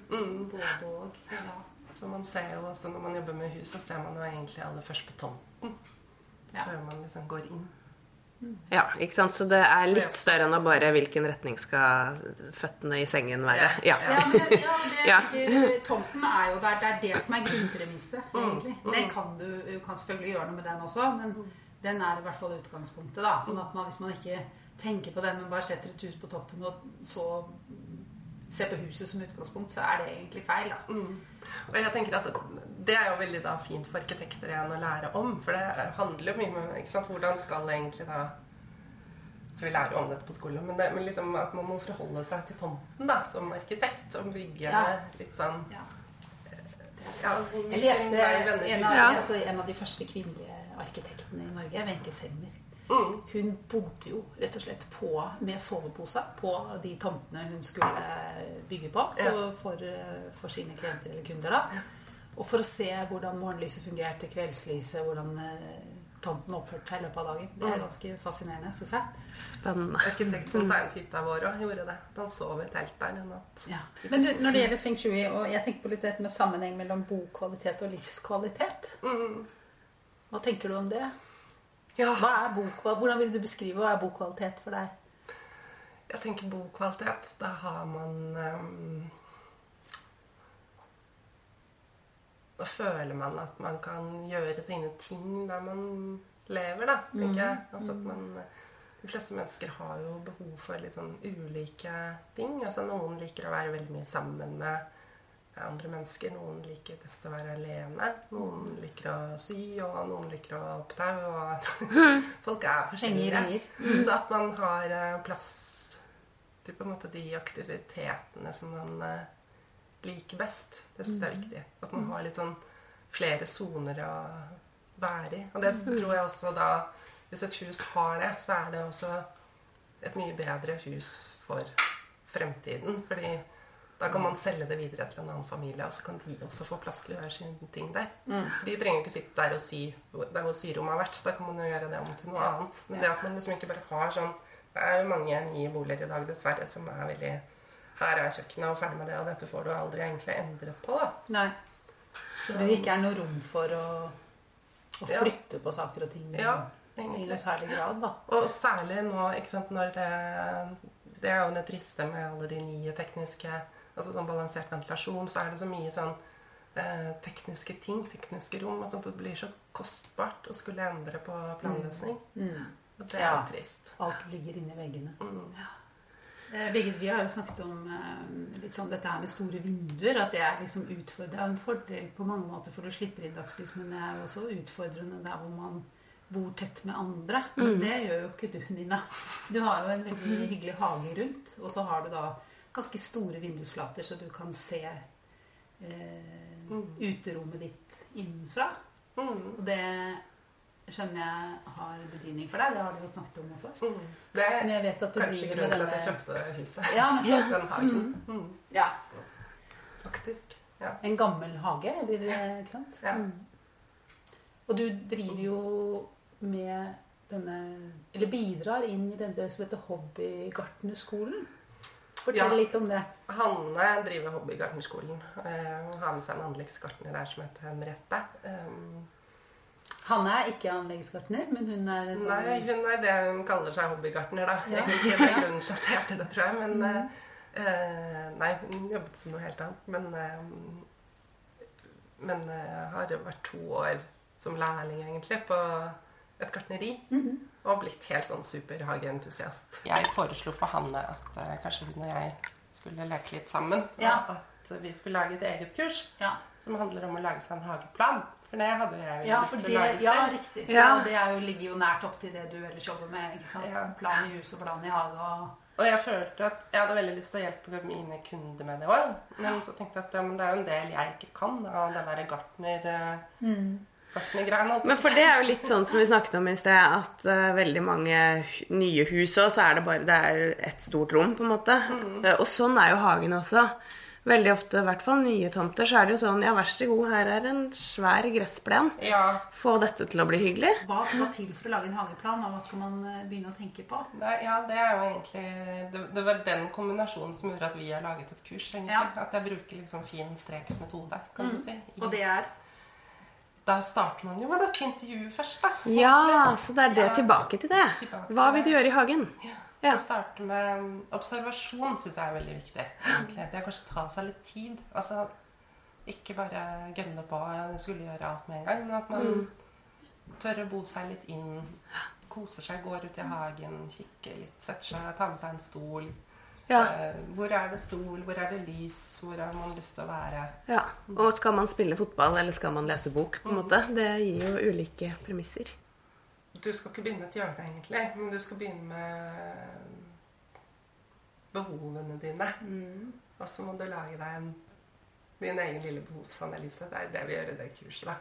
Mm. Både og. Ja. Så man ser jo også når man jobber med hus, så ser man jo egentlig aller først på tomten. Ja. Før man liksom går inn. Ja, ikke sant? Så det er litt større enn å bare hvilken retning skal føttene i sengen være. Ja. Ja, men det, ja, det, Ja. det- tomten er jo der. Det er det som er grunnpremisset, egentlig. Det kan du, du kan selvfølgelig gjøre noe med den også, men den er i hvert fall utgangspunktet. da. Sånn at man, hvis man ikke tenker på den, men bare setter et hus på toppen og så ser på huset som utgangspunkt, så er det egentlig feil. da. Og jeg tenker at det er jo veldig da fint for arkitekter igjen å lære om. For det handler jo mye om ikke sant? hvordan skal egentlig da Så vi lærer jo om dette på skolen, men, det, men liksom at man må forholde seg til tomten da, som arkitekt. Og bygge Ja. litt sånn Ja. ja, Jeg leste en av, altså, en av de første kvinnelige arkitektene i Norge, Wenche Selmer. Mm. Hun bodde jo rett og slett på, med sovepose på de tomtene hun skulle bygge på så Ja. for, for sine klienter eller kunder. da. Og for å se hvordan morgenlyset fungerte, kveldslyset, hvordan eh, tomten oppførte seg i løpet av dagen. Det Mm. er ganske fascinerende, syns jeg. Spennende. Arkitekt som tegnet hytta vår òg gjorde det. Han sov i telt der en natt. Ja. Men du, når det gjelder feng shui, og jeg tenker på litt dette med sammenheng mellom bokvalitet og livskvalitet Hva tenker du om det? Ja, Hva er bok, hvordan vil du beskrive hva er bokkvalitet for deg? Jeg tenker bokvalitet. Da har man um, Da føler man at man kan gjøre sine ting der man lever, da, tenker jeg. Altså at man De fleste mennesker har jo behov for litt sånn ulike ting. Altså Noen liker å være veldig mye sammen med andre mennesker. Noen liker best å være alene. Noen liker å sy, og noen liker å opptau. tau. Og folk er forskjellige. Så at man har eh, plass til på en måte de aktivitetene som man eh, liker best, det syns jeg er viktig. At man har litt sånn flere soner å være i. Og det tror jeg også da Hvis et hus har det, så er det også et mye bedre hus for fremtiden. Fordi da kan man selge det videre til en annen familie, og så kan de også få plass til å gjøre sine ting der. For de trenger ikke sitte der og sy der hvor syrommet har vært. Så da kan man jo gjøre det om til noe annet. Men det at man liksom ikke bare har sånn Det er jo mange nye boliger i dag, dessverre, som er veldig Her er kjøkkenet, og ferdig med det, og dette får du aldri egentlig endret på, da. Nei. Så det ikke er noe rom for å, å Ja. flytte på saker og ting Ja, i egentlig. noe særlig grad, da. Og særlig nå, ikke sant, når det Det er jo det triste med alle de nye tekniske Altså sånn balansert ventilasjon, så er det så mye sånn eh, tekniske ting, tekniske rom, og sånt, det blir så kostbart å skulle endre på planløsning. Og det er Ja. trist. Alt ligger inni veggene. Ja. Eh, Birgit, vi har jo snakket om eh, litt sånn dette her med store vinduer. At det er liksom utfordrende. Det er en fordel på mange måter, for du slipper inn dagslys, men det er jo også utfordrende der hvor man bor tett med andre. Men det gjør jo ikke du, Nina. Du har jo en veldig hyggelig hage rundt, og så har du da ganske store vindusflater, så du kan se eh, uterommet ditt innenfra. Og det skjønner jeg har betydning for deg. Det har du jo snakket om også. Det Men er jeg vet at du kanskje grunnen med til at jeg kjøpte huset. Ja, ja. Den hagen. Mm, Ja. faktisk. Ja. En gammel hage, eller ikke sant? Ja. Mm. Og du driver jo med denne Eller bidrar inn i denne som heter Hobbygartnerskolen. Fortell Ja. litt om det. Hanne driver Hobbygartnerskolen. Eh, Hun har med seg en anleggsgartner der som heter Henriette. Um, Hanne er ikke anleggsgartner, men hun er sånn Nei, hun er det hun kaller seg hobbygartner, da. Ja. Egentlig det er grunnen til at det heter det, tror jeg. Men mm. uh, Nei, hun jobbet som noe helt annet. Men, uh, men uh, har vært to år som lærling, egentlig, på et gartneri. Og blitt helt sånn superhageentusiast. Jeg foreslo for Hanne at uh, kanskje hun og jeg skulle leke litt sammen. Ja. At vi skulle lage et eget kurs Ja, som handler om å lage seg en hageplan. For det hadde jeg ja for det Ja, riktig. Ja. Ja, det er jo, ligger jo nært opp til det du ellers jobber med. ikke sant? Ja. Plan i hus og plan i hage og Og jeg følte at jeg hadde veldig lyst til å hjelpe mine kunder med det òg. Men så tenkte jeg at ja, men det er jo en del jeg ikke kan av den derre gartner... Mm. gartnergreiene. Men for det er jo litt sånn som vi snakket om i sted, at uh, veldig mange nye hus òg, så er det bare det er ett stort rom, på en måte. Eh, og sånn er jo hagen også. Veldig ofte, i hvert fall nye tomter, så er det jo sånn Ja, vær så god, her er en svær gressplen. Ja, Få dette til å bli hyggelig. Hva skal til for å lage en hageplan, og hva skal man eh, begynne å tenke på? det, ja, det er jo egentlig det, det var den kombinasjonen som gjorde at vi har laget et kurs. egentlig. Ja. At jeg bruker liksom fin streksmetode, kan du si. I- Og det er Da starter man jo med dette intervjuet først, da. Ja, så det er det Ja. tilbake til det. Tilbake Hva vil du gjøre i hagen? Ja. Å starte med observasjon syns jeg er veldig viktig. egentlig. Det er kanskje ta seg litt tid. Altså ikke bare gønne på jeg skulle gjøre alt med en gang, men at man Mm. tør å bo seg litt inn. Koser seg, går ut i hagen, kikker litt, setter seg, tar med seg en stol. Ja. Eh, hvor er det sol, hvor er det lys, hvor har man lyst til å være? ja. Og skal man spille fotball, eller skal man lese bok, på en måte? Det gir jo ulike premisser. Du skal ikke begynne et hjørne, egentlig, men du skal begynne med behovene dine. Og så må du lage deg en, din egen lille behovsanalyse. Det er det vi gjør i det kurset. da.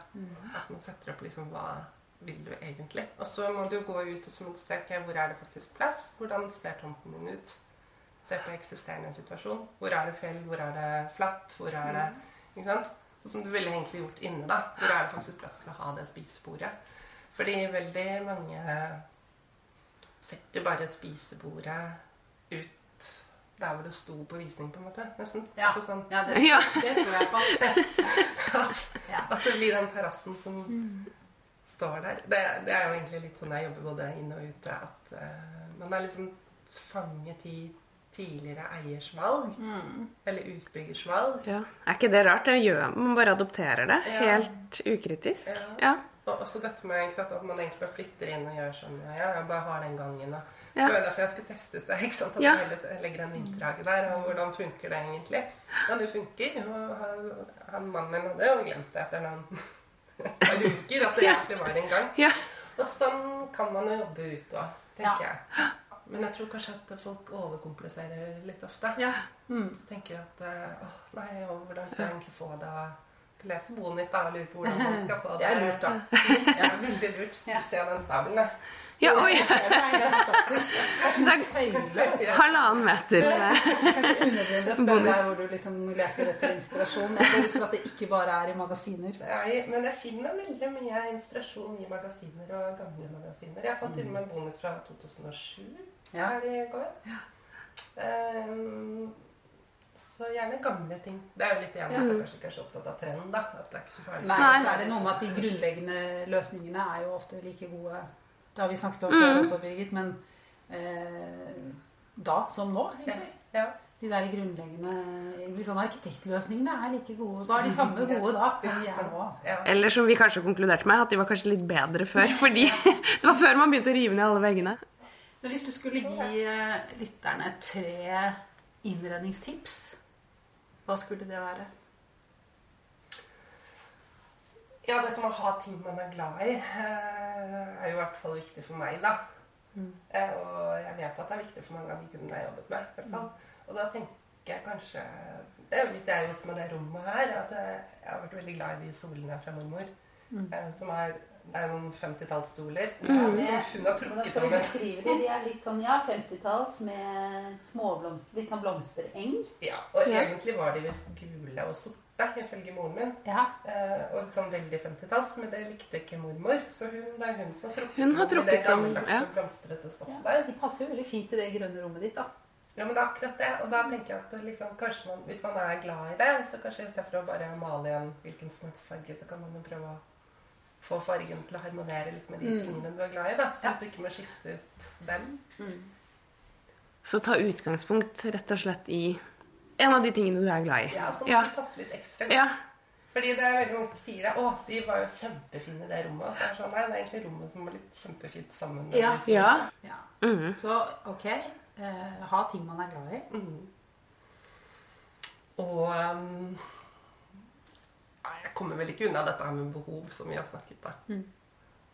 At man setter opp liksom hva vil du egentlig. Og så må du gå ut og så må du se okay, hvor er det faktisk plass. Hvordan ser tomten din ut? Se på eksisterende situasjon. Hvor er det fjell? Hvor er det flatt? Hvor er det Ikke sant? Sånn som du ville egentlig gjort inne. da. Hvor er det faktisk plass til å ha det spisebordet? Fordi veldig mange setter bare spisebordet ut der hvor det sto på visning, på en måte. Nesten. Ja, Altså sånn, ja det, Ja. det tror jeg på. at, at det blir den terrassen som står der. Det, det er jo egentlig litt sånn jeg jobber både inne og ute, at uh, man er liksom fanget i tidligere eiers valg. Eller utbyggers valg. Ja. Er ikke det rart? Det gjør man bare adopterer det. Ja. Helt ukritisk. Ja. Ja. Og også dette med ikke sant, at man egentlig bare flytter inn og gjør sånn ja, jeg bare har den gangen. Da. Ja. Så det var derfor jeg skulle teste ut det. ikke sant, At Ja. jeg legger en vinterhage der. Og hvordan funker det egentlig? Ja, det funker. Og han, han mannen min hadde jo glemt det etter noen par uker. At det egentlig var en gang. Ja. Og sånn kan man jo jobbe ut òg, tenker Ja. jeg. Men jeg tror kanskje at folk overkompliserer litt ofte. Ja. Så tenker at eh, åh, nei, hvordan skal jeg egentlig få det til lese Bonytt da, og lurer på hvordan man skal få det. Det er lurt, da. Ja, veldig lurt. Ja. Se den stabelen, da. ja, oi! En søyle. Halvannen meter. Kanskje unødvendig å spørre deg hvor du liksom leter etter inspirasjon. Jeg går ut fra at det ikke bare er i magasiner. Nei, men jeg finner veldig mye inspirasjon i magasiner og gamle magasiner. Jeg fant til og med Bonytt fra 2007 her i går. Ehm, så gjerne gamle ting. Det er jo litt igjen at jeg kanskje ikke er så opptatt av trenden, da. At det er ikke så farlig. Nei, så er det noe med at de grunnleggende løsningene er jo ofte like gode. Det har vi snakket om før også, Birgit, men eh, da som nå, egentlig. Ja. De der grunnleggende de sånne arkitektløsningene er like gode. Var de samme gode da som de er nå. Altså. Eller som vi kanskje konkluderte med, at de var kanskje litt bedre før. Fordi det var før man begynte å rive ned alle veggene. Men hvis du skulle gi eh, lytterne tre innredningstips, hva skulle det være? Ja, dette med å ha ting man er glad i, eh, er jo i hvert fall viktig for meg, da. Mm. Og jeg vet at det er viktig for mange av de kundene jeg har jobbet med. i hvert fall. Og da tenker jeg kanskje Det er jo litt jeg har gjort med det rommet her. At jeg, jeg har vært veldig glad i de solene fra mormor. Mm. Som er Det er noen 50-tallsstoler som hun har trukket over. beskrive de? De er litt sånn ja, 50-talls med småblomster, litt sånn blomstereng. Ja, og egentlig var de visst gule og sorte, ifølge moren min. Ja. Eh, og sånn veldig 50-talls, men det likte ikke mormor. Så hun, det er hun som har trukket Hun har det trukket dem, gammeldagse, ja. blomstrete ja. stoffet der. De passer jo veldig fint i det grønne rommet ditt, da. Ja, men det er akkurat det. Og da tenker jeg at liksom, kanskje man, hvis man er glad i det, så kanskje istedenfor å bare male igjen hvilken som helst farge, så kan man jo prøve å få fargen til å harmonere litt med de tingene du er glad i, da. Så at du ikke må skifte ut dem. Så ta utgangspunkt rett og slett i en av de tingene du er glad i. Ja, sånn Ja. at det passer litt ekstra godt. Ja. Fordi det er veldig mange som sier det. 'Å, de var jo kjempefine i det rommet.' Og så er det sånn Nei, det er egentlig rommet som var litt kjempefint sammen. Ja. ja. Ja. Mm. Så ok, eh, ha ting man er glad i. Mm. Og um, kommer vel ikke unna dette her med behov, som vi har snakket da.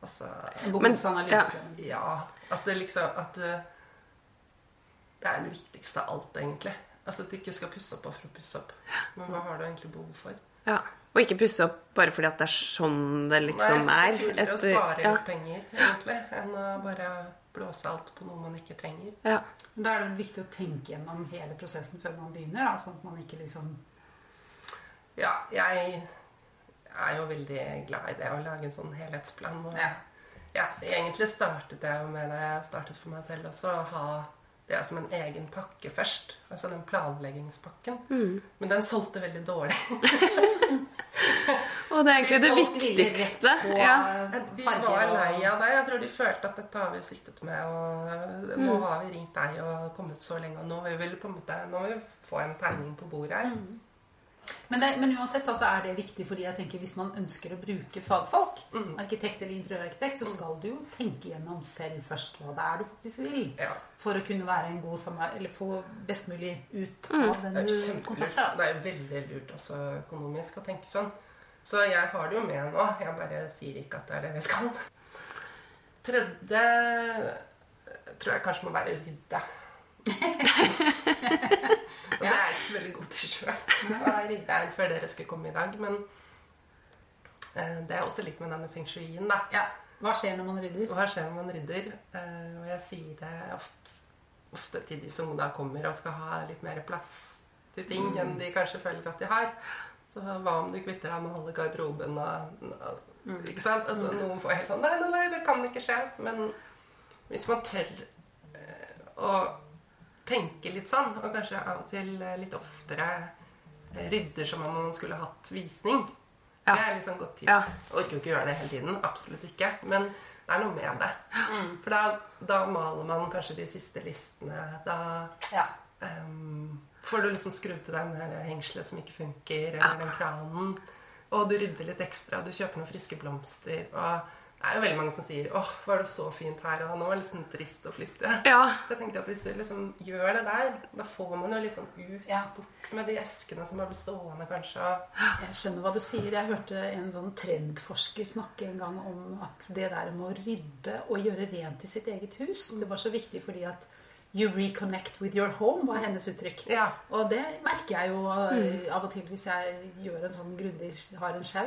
Altså behovsanalyse. Ja. At det liksom At du Det er det viktigste av alt, egentlig. Altså At du ikke skal pusse opp for å pusse opp. Men hva har du egentlig behov for? ja. Og ikke pusse opp bare fordi at det er sånn det Nei, liksom jeg synes det er. er kulere å spare ja. litt penger, egentlig, enn å bare blåse alt på noe man ikke trenger. Ja. Da er det viktig å tenke gjennom hele prosessen før man begynner, da, sånn at man ikke liksom Ja, jeg er jo veldig glad i det å lage en sånn helhetsplan. Og, Ja. ja, egentlig startet jeg jo med det jeg startet for meg selv også, å ha det som en egen pakke først. Altså den planleggingspakken. Mm. Men den solgte veldig dårlig. Og det er egentlig det Folk viktigste. på, Ja. De var lei av det. Jeg tror de følte at dette har vi sittet med, og nå nå har vi ringt deg og kommet så lenge, og nå vil vi på en måte Nå vil vi få en tegning på bordet her. Men, det, men uansett altså, er det viktig, fordi jeg tenker hvis man ønsker å bruke fagfolk, Mm. arkitekt eller interiørarkitekt, så skal du jo tenke gjennom selv først hva det er du faktisk vil. Ja. For å kunne være en god samarbeid, eller få best mulig ut Mm. av den du kontakter. Det er veldig lurt også økonomisk å tenke sånn. Så jeg har det jo med nå. Jeg bare sier ikke at det er det vi skal. Tredje tror jeg kanskje må være rydde. Og det er ikke så veldig god til sjøl. Jeg rydda før dere skulle komme i dag. Men eh, det er også litt med denne feng shuien, da. Ja. Hva skjer når man rydder? Hva skjer når man rydder? Eh, og jeg sier det ofte, ofte til de som da kommer og skal ha litt mer plass til ting enn de kanskje føler at de har. Så hva om du kvitter deg med halve garderoben og, og Ikke sant? Altså, noen får helt sånn Nei, nei, nei, det kan ikke skje. Men hvis man tør eh, å tenke litt sånn, og kanskje av og til eh, litt oftere eh, rydder som om man skulle hatt visning, Ja. Det er litt sånn godt tips. Ja. Orker jo ikke gjøre det hele tiden. Absolutt ikke. Men det er noe med det. For da, da maler man kanskje de siste listene. Da Ja. um, får du liksom skrudd til den her hengselet som ikke funker, eller den kranen. Og du rydder litt ekstra, og du kjøper noen friske blomster. Og det er jo veldig mange som sier 'Åh, var det så fint her', og 'nå er det liksom trist å flytte'. Ja. Så jeg tenker at hvis du liksom gjør det der, da får man jo liksom ut Ja. bort med de eskene som har blitt stående, kanskje. Jeg skjønner hva du sier. Jeg hørte en sånn trendforsker snakke en gang om at det der med å rydde og gjøre rent i sitt eget hus, det var så viktig fordi at You reconnect with your home, var hennes uttrykk. Ja. Og det merker jeg jo mm. av og til hvis jeg gjør en sånn grundig har en sjau.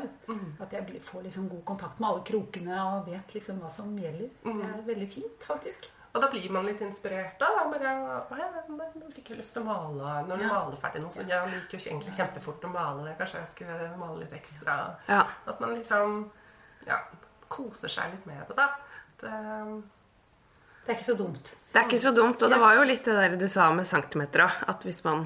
At jeg får liksom god kontakt med alle krokene og vet liksom hva som gjelder. Det er veldig fint, faktisk. Og da blir man litt inspirert da. bare, å ja, nå fikk jeg lyst til å male. Når du Ja. maler ferdig noe, så jeg liker jo egentlig kjempefort å male det. Kanskje jeg skulle male litt ekstra. Ja. At man liksom ja, koser seg litt med det, da. Det, Det er ikke så dumt. Det er ikke så dumt, og det var jo litt det der du sa med centimeter òg. At hvis man,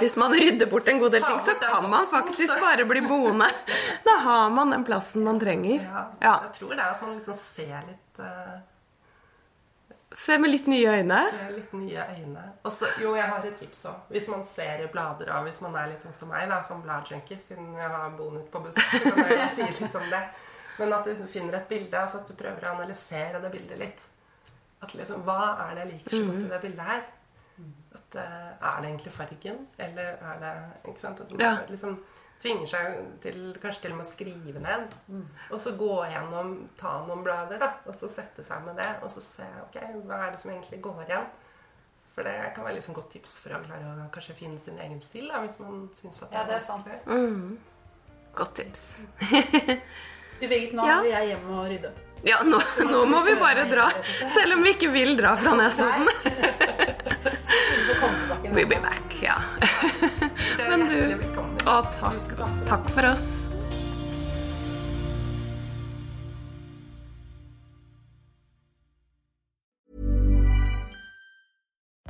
hvis man rydder bort en god del ting, så kan man faktisk bare bli boende. Da har man den plassen man trenger. ja. Jeg tror det er at man liksom ser litt eh, Se med litt nye øyne. Ser litt nye øyne. Og så, jo, jeg har et tips òg. Hvis man ser i blader, og hvis man er litt sånn som meg, da, som bladjunkie, siden jeg har bonut på besøk, så kan jeg si litt om det. Men at du finner et bilde, altså at du prøver å analysere det bildet litt. At liksom, Hva er det jeg liker så godt i det bildet her? At, eh, er det egentlig fargen, eller er det ikke sant? At man Ja. liksom tvinger seg til kanskje til og med å skrive ned. Og så gå gjennom, ta noen blader, da, og så sette seg med det. Og så se ok, hva er det som egentlig går igjen. For det kan være liksom godt tips for å klare å kanskje finne sin egen stil, da, hvis man syns at det Ja, det er sant. Mm. Godt tips. Du, Birgit, nå Ja. vil jeg hjem og rydde. Ja, nå, nå må vi bare dra. Selv om vi ikke vil dra fra Nesodden. We'll be back, ja. Men du. Å, takk. Takk for oss.